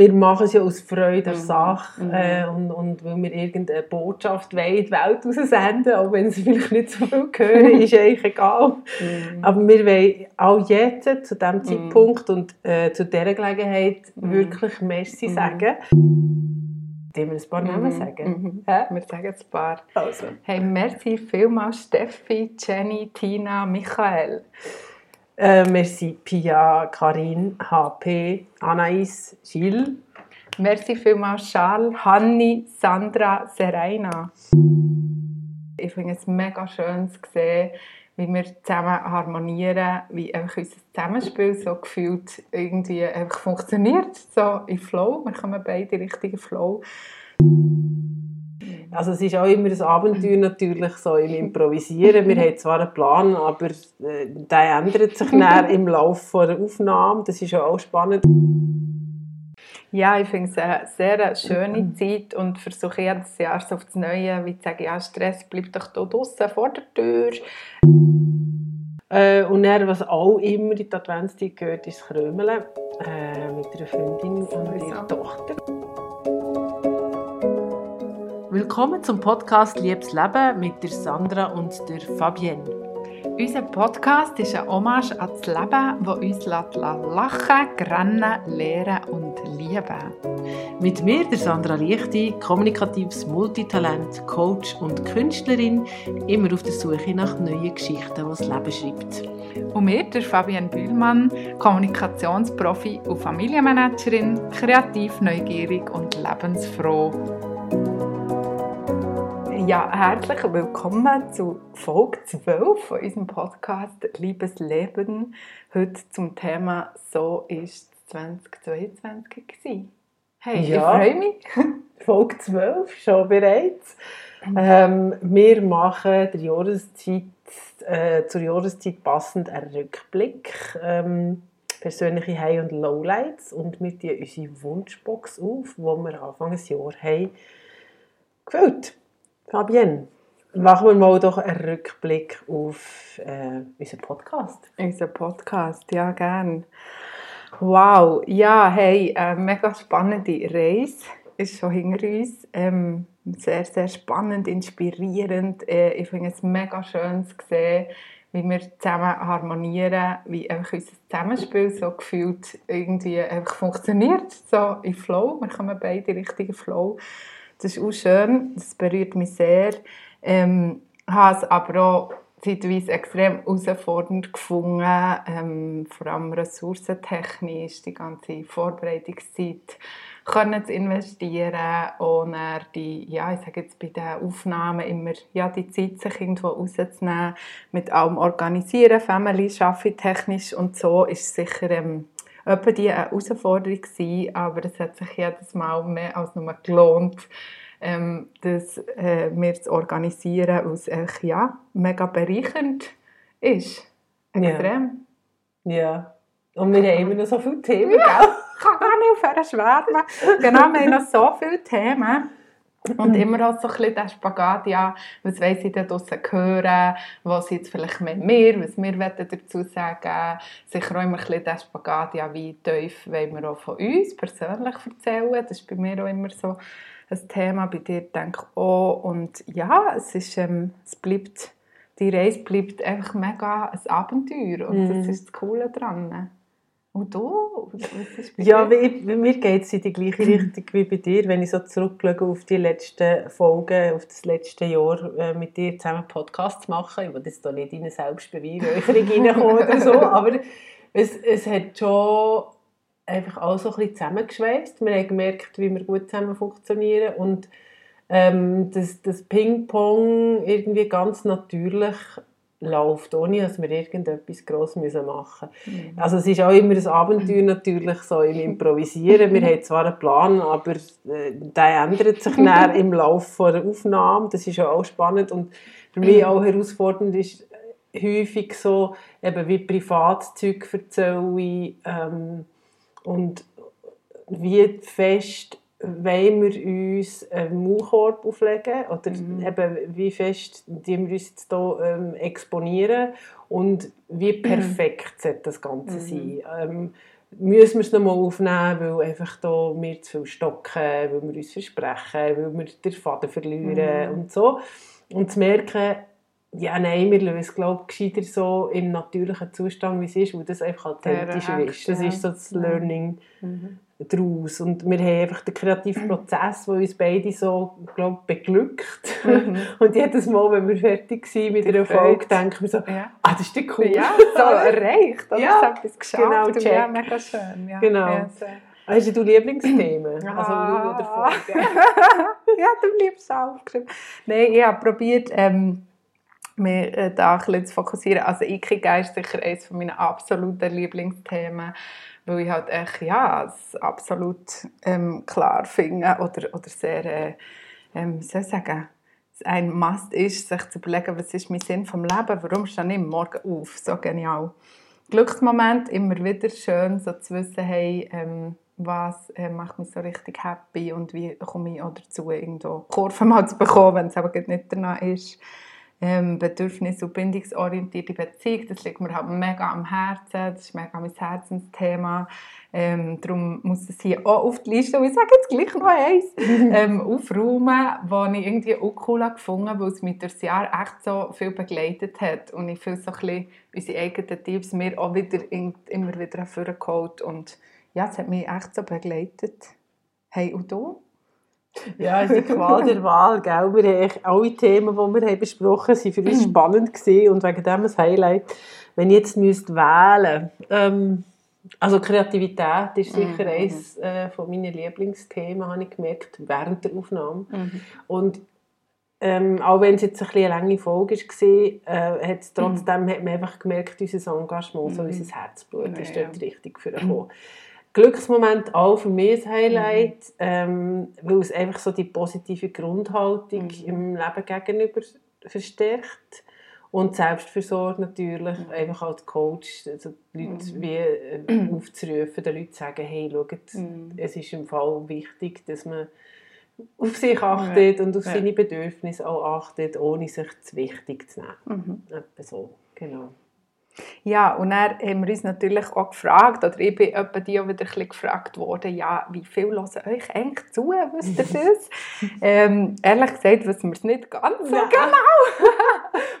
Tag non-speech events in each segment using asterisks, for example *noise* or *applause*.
wir machen es ja aus Freude der mhm. Sache mhm. äh, und, und weil wir irgendeine Botschaft wollen, in die Welt raussenden, auch wenn sie *laughs* vielleicht nicht so viel hören, ist eigentlich egal. Mhm. Aber wir wollen auch jetzt, zu diesem mhm. Zeitpunkt und äh, zu dieser Gelegenheit mhm. wirklich Merci mhm. sagen. Sollen wir ein paar Namen sagen? Ja? Wir sagen ein paar. Also. Hey, merci vielmals Steffi, Jenny, Tina, Michael. Äh, merci Pia, Karin, HP, Anais, Gilles. Merci vielmals Charles, Hanni, Sandra, Serena. Ich finde es mega schön zu sehen, wie wir zusammen harmonieren, wie einfach unser Zusammenspiel so gefühlt irgendwie einfach funktioniert, so im Flow. Wir kommen beide richtigen Flow. Also es ist auch immer ein Abenteuer natürlich so im Improvisieren. Wir haben zwar einen Plan, aber äh, der ändert sich *laughs* dann im Laufe der Aufnahme. Das ist ja auch spannend. Ja, ich finde es eine sehr schöne Zeit und versuche jedes Jahr so auf das Neue, wie zu sagen, ja, Stress bleibt doch hier draußen vor der Tür. Äh, und dann, was auch immer in die Adventszeit gehört, ist das Krömeln äh, mit einer Freundin und ihrer Tochter. Willkommen zum Podcast Liebes Leben mit der Sandra und der Fabienne. Unser Podcast ist ein Hommage an das Leben, das uns lachen, grennen, lehren und lieben. Mit mir, der Sandra Lichti, kommunikatives Multitalent, Coach und Künstlerin, immer auf der Suche nach neuen Geschichten, die das Leben schreibt. Und mir, der Fabienne Bühlmann, Kommunikationsprofi und Familienmanagerin, kreativ, neugierig und lebensfroh. Ja, herzlich willkommen zu Folge 12 von unserem Podcast Liebes Leben. Heute zum Thema «So ist 2022 gewesen». Hey, ja. ich freue mich. *laughs* Folge 12, schon bereits. Ähm, wir machen der Jahreszeit, äh, zur Jahreszeit passend einen Rückblick. Ähm, persönliche High- und Lowlights und wir tun unsere Wunschbox auf, die wir Anfang des Jahres haben gefüllt Fabienne, machen wir mal doch einen Rückblick auf äh, unseren Podcast. Unser Podcast, ja, gern. Wow, ja, hey, eine mega spannende Reise ist schon hinter uns. Ähm, sehr, sehr spannend, inspirierend. Äh, ich finde es mega schön zu sehen, wie wir zusammen harmonieren, wie einfach unser Zusammenspiel so gefühlt irgendwie einfach funktioniert, so im Flow. Wir kommen beide in den richtigen Flow. Das ist auch schön, das berührt mich sehr. Ähm, habe es aber auch zeitweise extrem herausfordernd gefunden, ähm, vor allem ressourcentechnisch, die ganze Vorbereitungszeit können zu investieren und die, ja, ich sage jetzt bei den Aufnahmen immer, ja, die Zeit sich irgendwo rauszunehmen, mit allem organisieren, Family, Arbeiten technisch und so, ist sicher ähm, etwa die eine Herausforderung gewesen, aber es hat sich jedes Mal mehr als nur gelohnt, ähm, das äh, zu organisieren, weil es echt, ja, mega bereichernd ist. Extrem. Ja. ja. Und wir haben immer noch so viele Themen, ja, gell? Ich kann gar nicht aufhören schwärmen. Genau, wir haben noch so viele Themen. Und immer auch so ein bisschen der Spagat, ja, was weiss ich da draussen hören, was jetzt vielleicht mit mir, was wir dazu sagen Sicher auch immer ein bisschen der Spagat, ja, wie tief wollen wir auch von uns persönlich erzählen. Das ist bei mir auch immer so ein Thema. Bei dir denke ich auch. Und ja, es, ist, ähm, es bleibt, die Reise bleibt einfach mega ein Abenteuer. Und mm. das ist das Coole daran. Und du? ja, wie, mir geht es in die gleiche *laughs* Richtung wie bei dir. Wenn ich so zurückschaue auf die letzten Folgen, auf das letzte Jahr äh, mit dir zusammen Podcasts machen, ich will jetzt hier nicht in eine Selbstbeweihräucherung *laughs* reinkommen oder so, aber es, es hat schon einfach auch so ein bisschen zusammengeschweißt. Wir haben gemerkt, wie wir gut zusammen funktionieren und ähm, das, das Ping-Pong irgendwie ganz natürlich läuft, ohne dass wir irgendetwas gross müssen machen müssen. Mhm. Also es ist auch immer ein Abenteuer *laughs* natürlich so im Improvisieren. Wir haben zwar einen Plan, aber äh, der ändert sich dann im Laufe der Aufnahme. Das ist ja auch spannend und für mich auch herausfordernd ist häufig so, eben wie Privatzeug erzähle ich, ähm, und wie fest wollen wir uns einen Maulkorb auflegen oder mhm. eben, wie fest die wir uns jetzt hier ähm, exponieren und wie *clears throat* perfekt mhm. sollte das Ganze mhm. sein. Ähm, müssen wir es nochmal aufnehmen, weil einfach da wir zu viel stocken, weil wir uns versprechen, weil wir den Faden verlieren und so. Und zu merken, ja, nein, wir lösen es, glaube ich, gescheiter so im natürlichen Zustand, wie es ist, weil das einfach authentischer Direkt, ist. Das ist so das Learning daraus. Und wir haben einfach den kreativen *clears throat* Prozess, der uns beide so, glaube ich, beglückt. *laughs* Und jedes Mal, wenn wir fertig sind mit einer. Folge, denken wir so, Ja. ah, das ist die cool. Ja, *laughs* so erreicht. Oder Ja, so etwas geschafft. genau, check. ja, mega schön. Ja, Genau. Ja, sehr. Hast du Lieblingsthemen? Ja. Also, oder Folgen? *laughs* ja, du liebst aufgeschrieben. Nein, ich habe probiert, ähm, mich äh, da ein bisschen zu fokussieren. Also Ikigai ist sicher eines meiner absoluten Lieblingsthemen, weil ich halt echt, ja, es absolut ähm, klar finde oder, oder sehr, äh, ähm, wie soll ich sagen, ein Must ist, sich zu überlegen, was ist mein Sinn vom Leben, warum stehe ich morgen auf, so genial. Glücksmoment, immer wieder schön, so zu wissen, hey, ähm, was äh, macht mich so richtig happy und wie komme ich auch dazu, irgendwo Kurven mal zu bekommen, wenn es aber nicht danach ist. Ähm, Bedürfnis- und bindungsorientierte Beziehung, das liegt mir halt mega am Herzen, das ist mega mein Herzensthema. Ähm, darum muss es hier auch auf die Liste, und ich sage jetzt gleich noch eins, *laughs* ähm, aufräumen, was ich irgendwie auch cool habe gefunden weil es mich durch das Jahr echt so viel begleitet hat. Und ich fühle so ein bisschen unsere eigenen Tipps mir auch wieder immer wieder hervorgeholt. Und ja, es hat mich echt so begleitet. Hey, und du? Ja, es ist die Qual der Wahl. Gell? Wir haben alle Themen, die wir haben besprochen haben, waren für uns *clears throat* spannend gewesen und wegen dem ein Highlight. Wenn ich jetzt müsste wählen ähm, also Kreativität ist sicher Mhm. eines äh, von meinen Lieblingsthemen, habe ich gemerkt, während der Aufnahme. Und ähm, auch wenn es jetzt ein bisschen eine lange Folge war, äh, hat es trotzdem hat man einfach gemerkt, unser Engagement, so unser Herzblut ist Ja, dort richtig für Glücksmoment auch für mich ein Highlight, ähm, weil es einfach so die positive Grundhaltung im Leben gegenüber verstärkt. Und Selbstversorgung natürlich, einfach als Coach, also die Leute wie äh, aufzurufen, den Leuten zu sagen, hey, schaut, es ist im Fall wichtig, dass man auf sich achtet und auf Ja. seine Bedürfnisse auch achtet, ohne sich zu wichtig zu nehmen. Etwa so, genau. Ja, und dann haben wir uns natürlich auch gefragt, oder ich bin etwa die auch wieder ein gefragt worden, ja, wie viel hören euch eigentlich zu, wisst ihr das? *laughs* ähm, ehrlich gesagt wissen wir es nicht ganz so Ja. genau.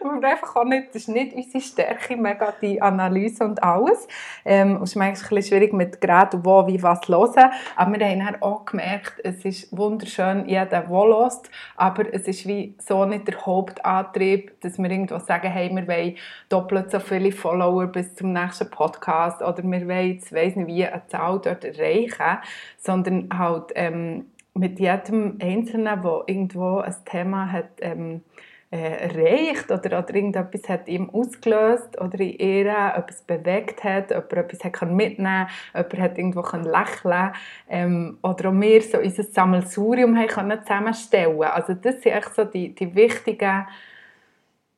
*laughs* Und wir einfach auch nicht, das ist nicht unsere Stärke, mega die Analyse und alles. Ähm, und es ist manchmal ein schwierig mit Geräten, wo, wie, was hören. Aber wir haben dann auch gemerkt, es ist wunderschön, jeder, der hört, aber es ist wie so nicht der Hauptantrieb, dass wir irgendwo sagen, hey, wir wollen doppelt so viele Follower bis zum nächsten Podcast oder wir wollen, weiss nicht wie, eine Zahl dort erreichen, sondern halt ähm, mit jedem Einzelnen, der irgendwo ein Thema hat, ähm, äh, erreicht oder, oder irgendetwas hat ihm ausgelöst oder in ihr etwas bewegt hat, jemand etwas hat mitnehmen jemand hat irgendwo lächeln ähm, oder auch wir so unser Sammelsurium haben können zusammenstellen. Also das sind echt so die, die wichtigen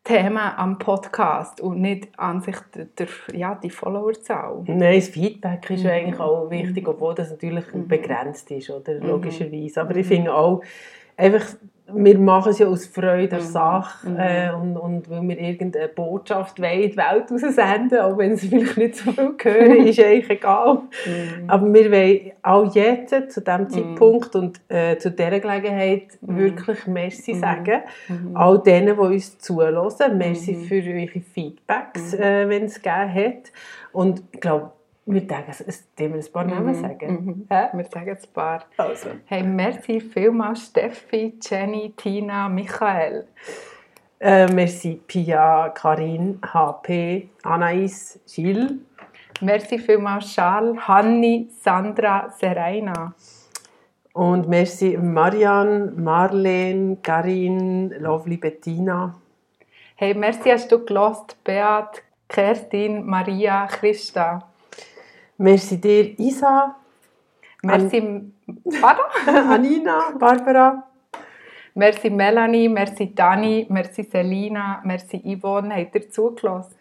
Themen am Podcast und nicht an sich der, der, ja, die Followerzahl. Nein, das Feedback ist ja Mhm. eigentlich auch wichtig, obwohl das natürlich begrenzt ist, oder? logischerweise. Aber ich finde auch, einfach, wir machen es ja aus Freude der Sache äh, und, und weil wir irgendeine Botschaft wollen, die Welt raussenden, auch wenn sie *laughs* vielleicht nicht so viel hören, ist *laughs* eigentlich egal. Aber wir wollen auch jetzt, zu diesem Zeitpunkt und äh, zu dieser Gelegenheit, wirklich Merci sagen. All denen, die uns zuhören. Merci für eure Feedbacks, äh, wenn es gegeben hat. Und ich glaube, wir ein paar Namen sagen. Hä? Wir sagen ein paar. Also. Hey, merci vielmals Steffi, Jenny, Tina, Michael. Äh, merci Pia, Karin, HP, Anais, Gilles. Merci vielmals Charles, Hanni, Sandra, Serena. Und merci Marianne, Marlene, Karin, Lovely Bettina. Hey, merci hast du gelost, Beat, Kerstin, Maria, Christa. Merci dir, Isa, Merci, pardon? *laughs* Anina, Barbara. merci Melanie, merci Dani, merci Selina, merci Yvonne. Habt ihr zugelassen?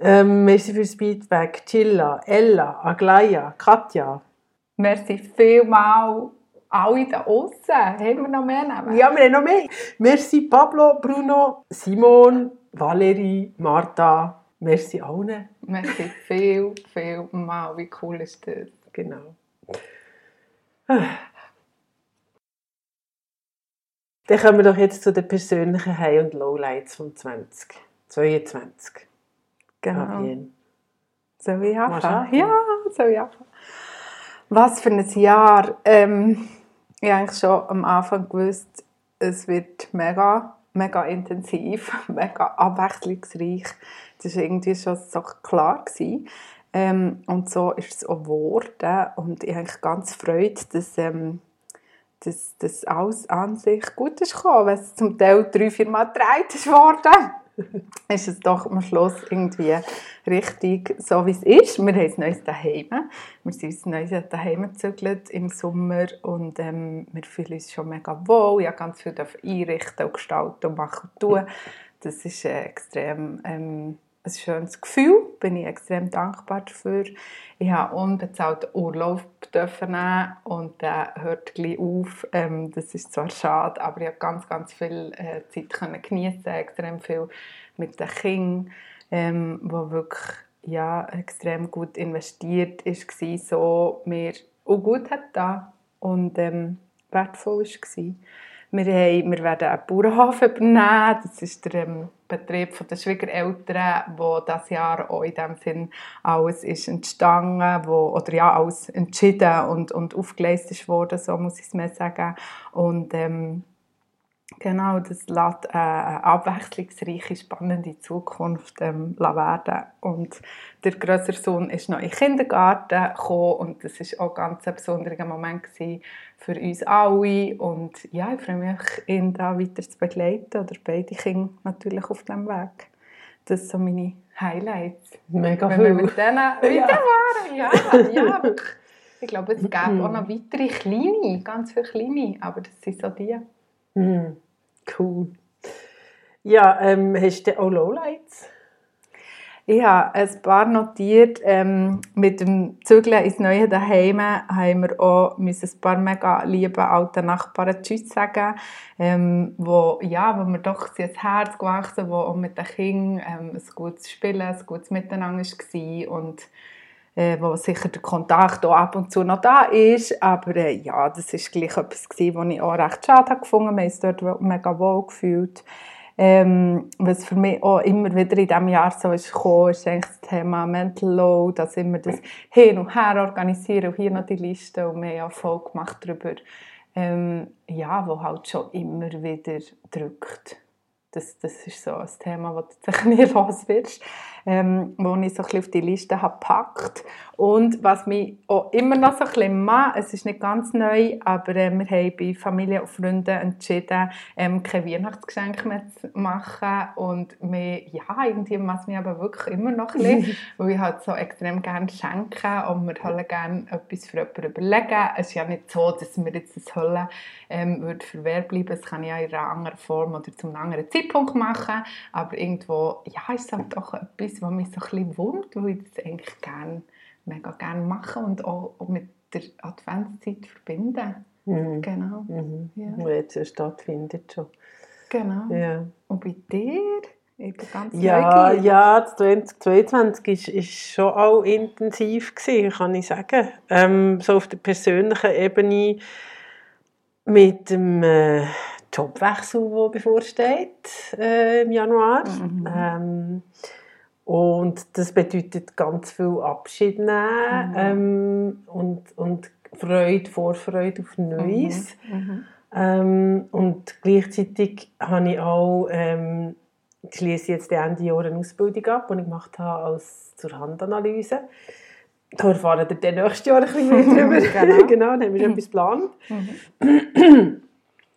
Ähm, merci fürs Feedback. Chilla, Ella, Aglaya, Katja. Merci vielmal alle da außen. Haben wir noch mehr Namen? Ja, wir haben noch mehr. Merci Pablo, Bruno, Simon, Valerie, Marta. Merci allen. Merci viel, viel mal. Wie cool ist das? Genau. Dann kommen wir doch jetzt zu den persönlichen High- und Lowlights von 2022. Genau. Fabienne. Soll ich anfangen? Ja, soll ich anfangen. Was für ein Jahr. Ähm, ich habe eigentlich schon am Anfang gewusst, es wird mega, mega intensiv, *laughs* mega abwechslungsreich. Das war irgendwie schon so klar. Ähm, und so ist es auch geworden. Und ich habe ganz Freude, dass, ähm, dass das alles an sich gut ist gekommen, wenn es zum Teil drei, vier Mal gedreht ist worden. *laughs* ist es doch am Schluss irgendwie richtig so, wie es ist. Wir haben ein neues daheim. Wir sind uns neues daheim gezügelt im Sommer und ähm, wir fühlen uns schon mega wohl. Ich habe ganz viel einrichten und gestalten und machen und tun. Das ist äh, extrem ähm, ein schönes Gefühl. Bin ich extrem dankbar dafür. Ich habe unbezahlten Urlaub nehmen und der hört gleich auf. Ähm, das ist zwar schade, aber ich habe ganz, ganz viel äh, Zeit genießen, extrem viel mit den Kindern, ähm, wirklich ja, extrem gut investiert ist, war, so mir auch gut hat da und ähm, wertvoll war. Wir, haben, wir werden einen Bauernhof übernehmen. Das ist der ähm, Betrieb der Schwiegereltern, wo das Jahr auch in dem Sinn alles ist entstanden, wo, oder ja, alles entschieden und, und aufgeleistet ist worden, so muss ich es mir sagen. Und ähm, Genau, das lässt äh, eine abwechslungsreiche, spannende Zukunft ähm, werden. Und der grössere Sohn ist noch in den Kindergarten gekommen und das war auch ganz ein besonderer Moment für uns alle. Und ja, ich freue mich, ihn da weiter zu begleiten oder beide Kinder natürlich auf diesem Weg. Das sind so meine Highlights. Mega Wenn wir viel. mit denen *laughs* weiterfahren, ja, ja. wirklich. Ich glaube, es gibt auch noch *laughs* weitere kleine, ganz viele kleine, aber das sind so die. Mhm. Cool. Ja, ähm, hast du auch Lowlights? Ich habe ein paar notiert. Ähm, mit dem Zügeln ins neue Daheim haben wir auch müssen ein paar mega liebe alte Nachbarn Tschüss sagen, ähm, wo, ja, wo mir doch sie ins Herz gewachsen, wo auch mit den Kindern ähm, ein gutes Spielen, ein gutes Miteinander war und äh, wo sicher der Kontakt auch ab und zu noch da ist, aber äh, ja, das ist gleich etwas gewesen, was ich auch recht schade habe gefunden. Wir haben uns dort mega wohl gefühlt. Ähm, was für mich auch immer wieder in diesem Jahr so ist gekommen, ist eigentlich das Thema Mental Load, dass immer das hin und her organisieren und hier noch die Liste und ja voll gemacht darüber, ähm, ja, wo halt schon immer wieder drückt. Das, das ist so ein Thema, das du sicher *laughs* nie los ähm, wo ich so ein bisschen auf die Liste habe gepackt. Und was mich auch immer noch so ein bisschen macht, es ist nicht ganz neu, aber äh, wir haben bei Familie und Freunden entschieden, ähm, kein Weihnachtsgeschenk mehr zu machen. Und wir, ja, irgendwie macht es mich aber wirklich immer noch ein bisschen, *laughs* weil ich halt so extrem gerne schenke und mir halt gerne etwas für jemanden überlegen. Es ist ja nicht so, dass mir jetzt das Hölle ähm, würde verwehrt bleiben. Das kann ich ja in einer anderen Form oder zu einem anderen Zeitpunkt machen. Aber irgendwo, ja, ist es halt doch etwas, was mich so ein bisschen wundert, weil ich das eigentlich gerne, mega gerne mache und auch, mit der Adventszeit verbinden. Mhm. Genau. Mhm. Ja. Wo jetzt stattfindet schon. genau. Ja, Und bei dir? Ja, neugierig. ja das 2022 ist, ist schon auch intensiv gewesen, kann ich sagen. Ähm, so auf der persönlichen Ebene mit dem äh, Jobwechsel, der bevorsteht äh, im Januar. Mhm. Ähm, und das bedeutet ganz viel Abschied nehmen Mhm. ähm, und, und Freude, Vorfreude auf Neues. Mhm. Ähm, und gleichzeitig habe ich auch, ähm, ich schließe jetzt Ende Jahr eine Ausbildung ab, die ich gemacht habe als zur Handanalyse. Da erfahren wir dann nächstes Jahr ein bisschen mehr *laughs* darüber. Genau. *laughs* genau, dann haben wir schon etwas geplant. Mhm.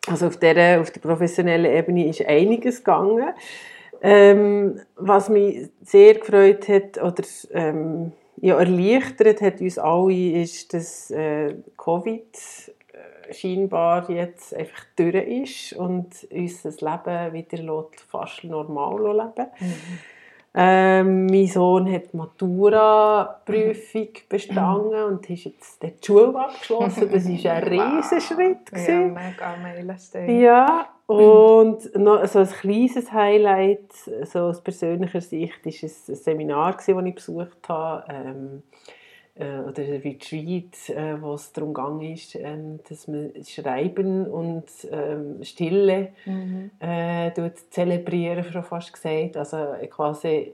Also auf der, auf der professionellen Ebene ist einiges gegangen. Ähm, was mich sehr gefreut hat oder ähm, ja, erleichtert hat uns alle, ist, dass äh, Covid äh, scheinbar jetzt einfach durch ist und uns das Leben wieder lässt, fast normal leben Mhm. Ähm, mein Sohn hat die Matura-Prüfung bestanden und hat jetzt die Schule abgeschlossen. Das war ein *laughs* riesen Schritt. Ja, mega Meilenstein. Ja, und noch so ein kleines Highlight, so aus persönlicher Sicht, war ein Seminar, das ich besucht habe. Ähm, äh, oder ein Retreat, äh, wo es darum ging, ähm, dass man Schreiben und ähm, Stille mhm. äh, zelebrieren, schon fast gesagt. Also äh, quasi,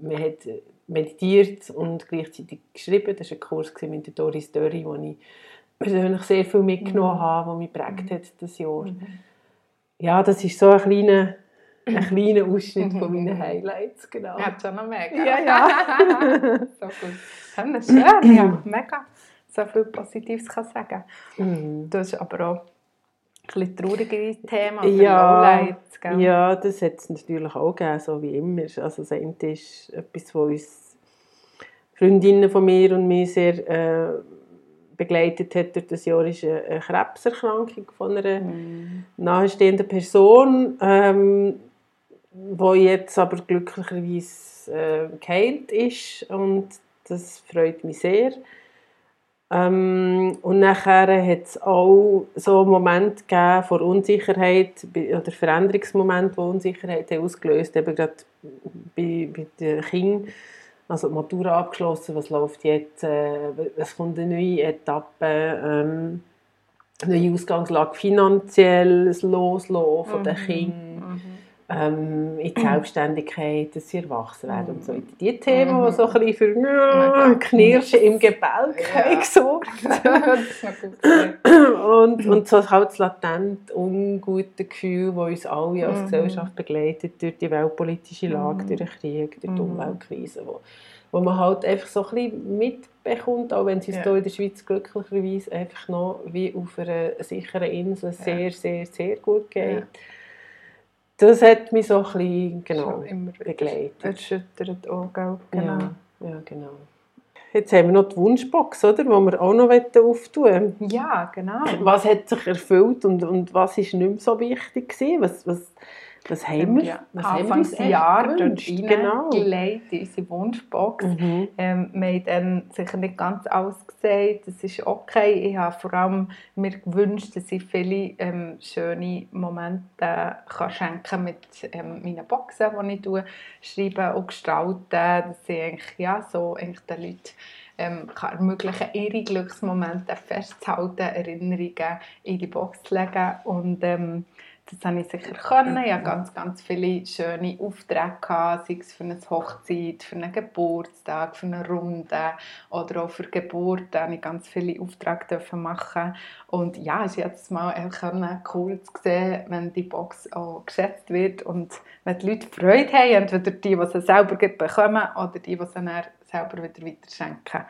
man hat meditiert und gleichzeitig geschrieben. Das war ein Kurs mit Doris Dörri, wo ich persönlich sehr viel mitgenommen mhm. habe, was mich geprägt hat das Jahr. Mhm. Ja, das ist so ein kleiner ein kleiner Ausschnitt von meinen Highlights, genau. Ja, schon noch mega. Ja, ja. *laughs* so gut. Das *clears throat* ist schön, ja, mega. So viel Positives kann sagen. Mhm. Du hast aber auch ein bisschen traurigeres Thema, ja, Lowlights, gell? Ja, das hat es natürlich auch gegeben, so wie immer. Also das eine ist etwas, was uns Freundinnen von mir und mir sehr äh, begleitet hat durch das Jahr, ist eine Krebserkrankung von einer mm. nahestehenden Person. Ähm, wo jetzt aber glücklicherweise äh, geheilt ist und das freut mich sehr. Ähm, und nachher hat es auch so Momente gegeben von Unsicherheit oder Veränderungsmomente, die Unsicherheit haben ausgelöst haben, eben gerade bei, bei den Kindern. Also die Matura abgeschlossen, was läuft jetzt, äh, es kommt eine neue Etappe, ähm, eine neue Ausgangslage finanziell, das Loslassen von den mhm. Ähm, in die Selbstständigkeit, dass sie erwachsen werden und so. Die Themen, die so ein bisschen für ja, Knirschen im Gebälk ja. gesorgt *laughs* und, und so halt das latent ungute Gefühl, das uns alle als mhm. Gesellschaft begleitet durch die weltpolitische Lage, durch den Krieg, durch die mhm. Umweltkrise, wo, wo man halt einfach so ein bisschen mitbekommt, auch wenn es uns ja. hier in der Schweiz glücklicherweise einfach noch wie auf einer sicheren Insel sehr, sehr, sehr gut geht das hat mich so ein bisschen genau, begleitet. Erschüttert auch, gell? Genau. Ja, ja, genau. Jetzt haben wir noch die Wunschbox, oder? die wir auch noch auftun. Ja, genau. Was hat sich erfüllt und, und was war nicht mehr so wichtig? Gewesen? Was, was, was haben wir? Ja, was Anfangsjahr dort genau. gelegt in unsere Wunschbox. Mhm. Ähm, wir haben dann sicher nicht ganz alles gesagt. Das ist okay. Ich habe vor allem mir gewünscht, dass ich viele ähm, schöne Momente kann schenken mit ähm, meinen Boxen, die ich tue, schreibe und gestalte. Dass ich eigentlich, ja, so eigentlich den Leuten ähm, kann ermöglichen, ihre Glücksmomente festzuhalten, Erinnerungen in die Box zu legen und ähm, das habe ich sicher können. Ich hatte ganz, ganz viele schöne Aufträge, gehabt, sei es für eine Hochzeit, für einen Geburtstag, für eine Runde oder auch für Geburt. Da habe ich ganz viele Aufträge machen Und ja, es ist jetzt mal cool zu sehen, wenn die Box auch geschätzt wird und wenn die Leute Freude haben, entweder die, die sie selber bekommen oder die, die sie dann selber wieder weiterschenken.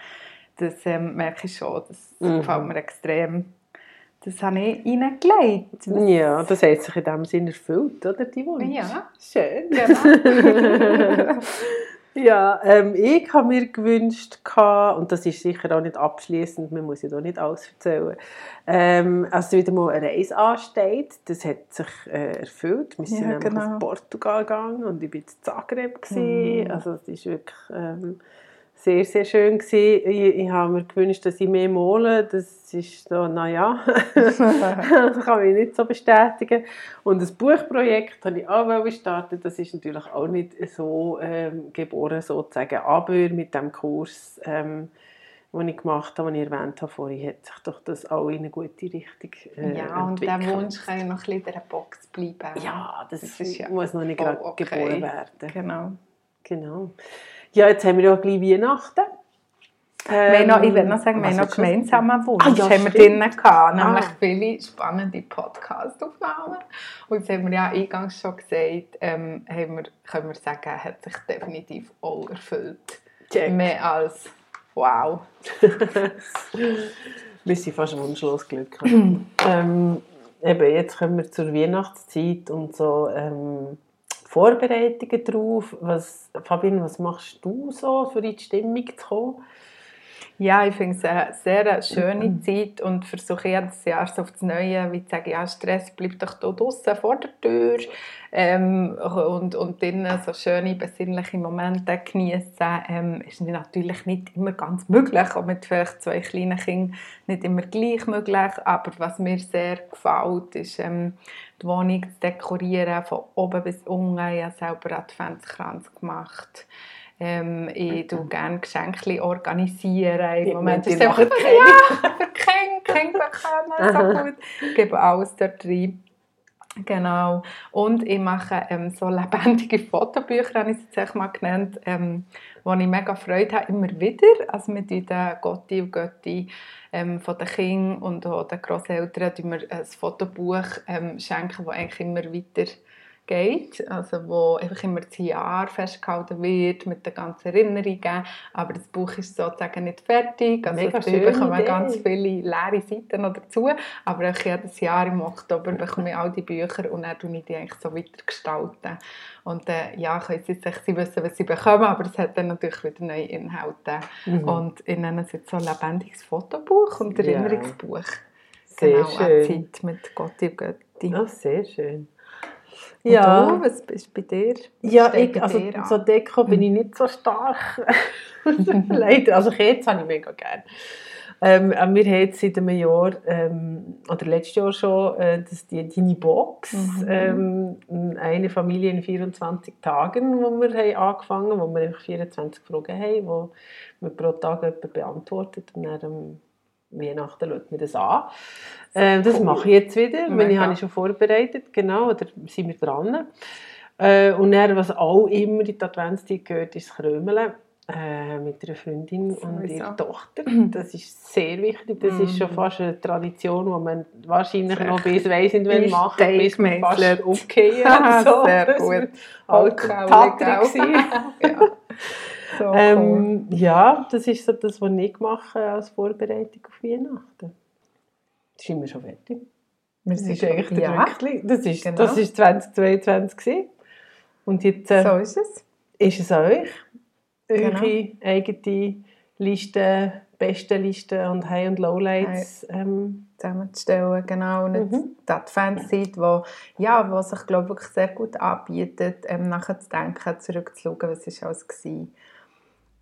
Das ähm, merke ich schon, das mhm. gefällt mir extrem. Das habe ich ihnen gelegt. Ja, das hat sich in dem Sinne erfüllt, oder, die Wunsch? Ja. Schön. Genau. *laughs* ja, ähm, ich habe mir gewünscht, und das ist sicher auch nicht abschließend, man muss ja da nicht alles erzählen, ähm, als wieder mal eine Reise ansteht, das hat sich äh, erfüllt. Wir sind ja, genau. nach Portugal gegangen und ich war in Zagreb. Mhm. Also es ist wirklich... Ähm, sehr, sehr schön gewesen. Ich, ich habe mir gewünscht, dass ich mehr male. Das ist so, naja, *laughs* das kann ich nicht so bestätigen. Und das Buchprojekt habe ich auch gestartet. Das ist natürlich auch nicht so ähm, geboren, sozusagen. Aber mit dem Kurs, ähm, den ich gemacht habe, den ich erwähnt habe vorhin, hat sich doch das auch in eine gute Richtung äh, Ja, und der Wunsch kann ja noch ein bisschen in dieser Box bleiben. Ja, das, das ja muss noch nicht gerade okay. geboren werden. Genau. Genau. Ja, jetzt haben wir ja gleich Weihnachten. Ähm, noch, ich will noch sagen, wir haben noch gemeinsamen Wunsch. Ah, ja, haben wir drinnen gehabt, nämlich ah. viele spannende Podcast-Aufnahmen. Und jetzt haben wir ja eingangs schon gesagt, ähm, haben wir, können wir sagen, hat sich definitiv auch erfüllt. Check. Mehr als wow. *laughs* wir sind fast wunschlos glücklich. *clears throat* ähm, eben, jetzt kommen wir zur Weihnachtszeit und so... Ähm, Vorbereitungen darauf? Was, Fabian, was machst du so, für in die Stimmung zu kommen? Ja, ich finde es eine sehr schöne Zeit und versuche jedes Jahr so auf das Neue, wie zu sagen, ja, Stress bleibt doch hier draußen vor der Tür ähm, und, und dann so schöne, besinnliche Momente genießen. Ähm, ist natürlich nicht immer ganz möglich, auch mit vielleicht zwei kleinen Kindern nicht immer gleich möglich, aber was mir sehr gefällt, ist ähm, die Wohnung zu dekorieren, von oben bis unten. Ich habe selber Adventskranz gemacht. Ähm, ich tue gerne Geschenke organisieren. Im Moment ist es einfach für ja, Kinder, Kinder bekommen, so gut. Ich gebe alles dort rein. Genau. Und ich mache ähm, so lebendige *laughs* Fotobücher, habe ich es jetzt mal genannt, ähm, wo ich mega Freude habe, immer wieder. Also mit den Gotti und Götti ähm, von den Kindern und auch den Grosseltern wir ein Fotobuch ähm, schenken, das eigentlich immer weiter geht, also wo einfach immer das Jahr festgehalten wird mit den ganzen Erinnerungen, aber das Buch ist sozusagen nicht fertig, also Mega es bekommen ganz viele leere Seiten noch dazu, aber auch jedes Jahr im Oktober bekomme ich all die Bücher und dann tue ich die eigentlich so weiter gestalten und äh, ja, können sie sich, sie wissen, was sie bekommen, aber es hat dann natürlich wieder neue Inhalte mhm. und ich nenne es jetzt so ein lebendiges Fotobuch und Erinnerungsbuch. Ja. Sehr genau, schön. Zeit mit Gott und Götti. Oh, sehr schön. Und ja. Du, was ist bei dir? Was ja, ich, also dir so Deko bin ich nicht so stark. *laughs* Leider. Also Kerzen habe ich mega gerne. Ähm, äh, wir haben jetzt seit einem Jahr, ähm, oder letztes Jahr schon, äh, das, die Dini Box, mhm. ähm, eine Familie in 24 Tagen, wo wir haben angefangen wo wir 24 Fragen haben, wo wir pro Tag jemand beantwortet und dann ähm, Weihnachten schaut mir das an. Äh, das cool. mache ich jetzt wieder, Mega. ich habe ich schon vorbereitet, genau, oder sind wir dran. Äh, und dann, was auch immer in die Adventszeit gehört, ist das Krömeln äh, mit einer Freundin so und ihrer Tochter. Das ist sehr wichtig. Das mm. ist schon mhm. fast eine Tradition, die man wahrscheinlich noch bis weiss nicht, wenn macht, bis man fast okay. *laughs* so. Sehr gut. Alkoholiker *laughs* ja. *laughs* So ähm, ja, das ist so das, was ich mache als Vorbereitung auf Weihnachten. Das ist immer schon fertig. Wir das ist eigentlich der ja. Das ist, genau. das ist 2022 gewesen. Und jetzt äh, so ist es. Ist es euch, genau. eure eigene Liste, beste Liste und High- und Lowlights ähm, zusammenzustellen, genau. Und mhm. die Adventszeit, wo, ja, wo sich, glaube ich, sehr gut anbietet, ähm, nachher zu denken, zurückzuschauen, was war alles gewesen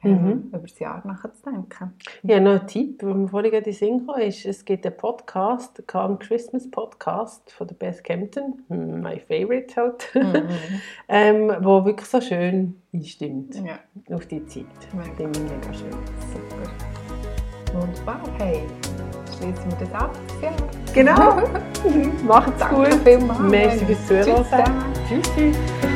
mhm. über das Jahr nachzudenken. Ja, noch ein Tipp, den wir vorhin gerade in ist, es gibt einen Podcast, den Calm Christmas Podcast von der Beth Campton, my favorite halt, mhm. *laughs* ähm, wo wirklich so schön einstimmt ja. auf die Zeit. Mega. Finde ich mega schön. Super. Wunderbar. Hey, schließen wir das ab. Ja. Genau. *laughs* Macht's Danke gut. Vielmals. Merci fürs Zuhören. Tschüss. Tschüss.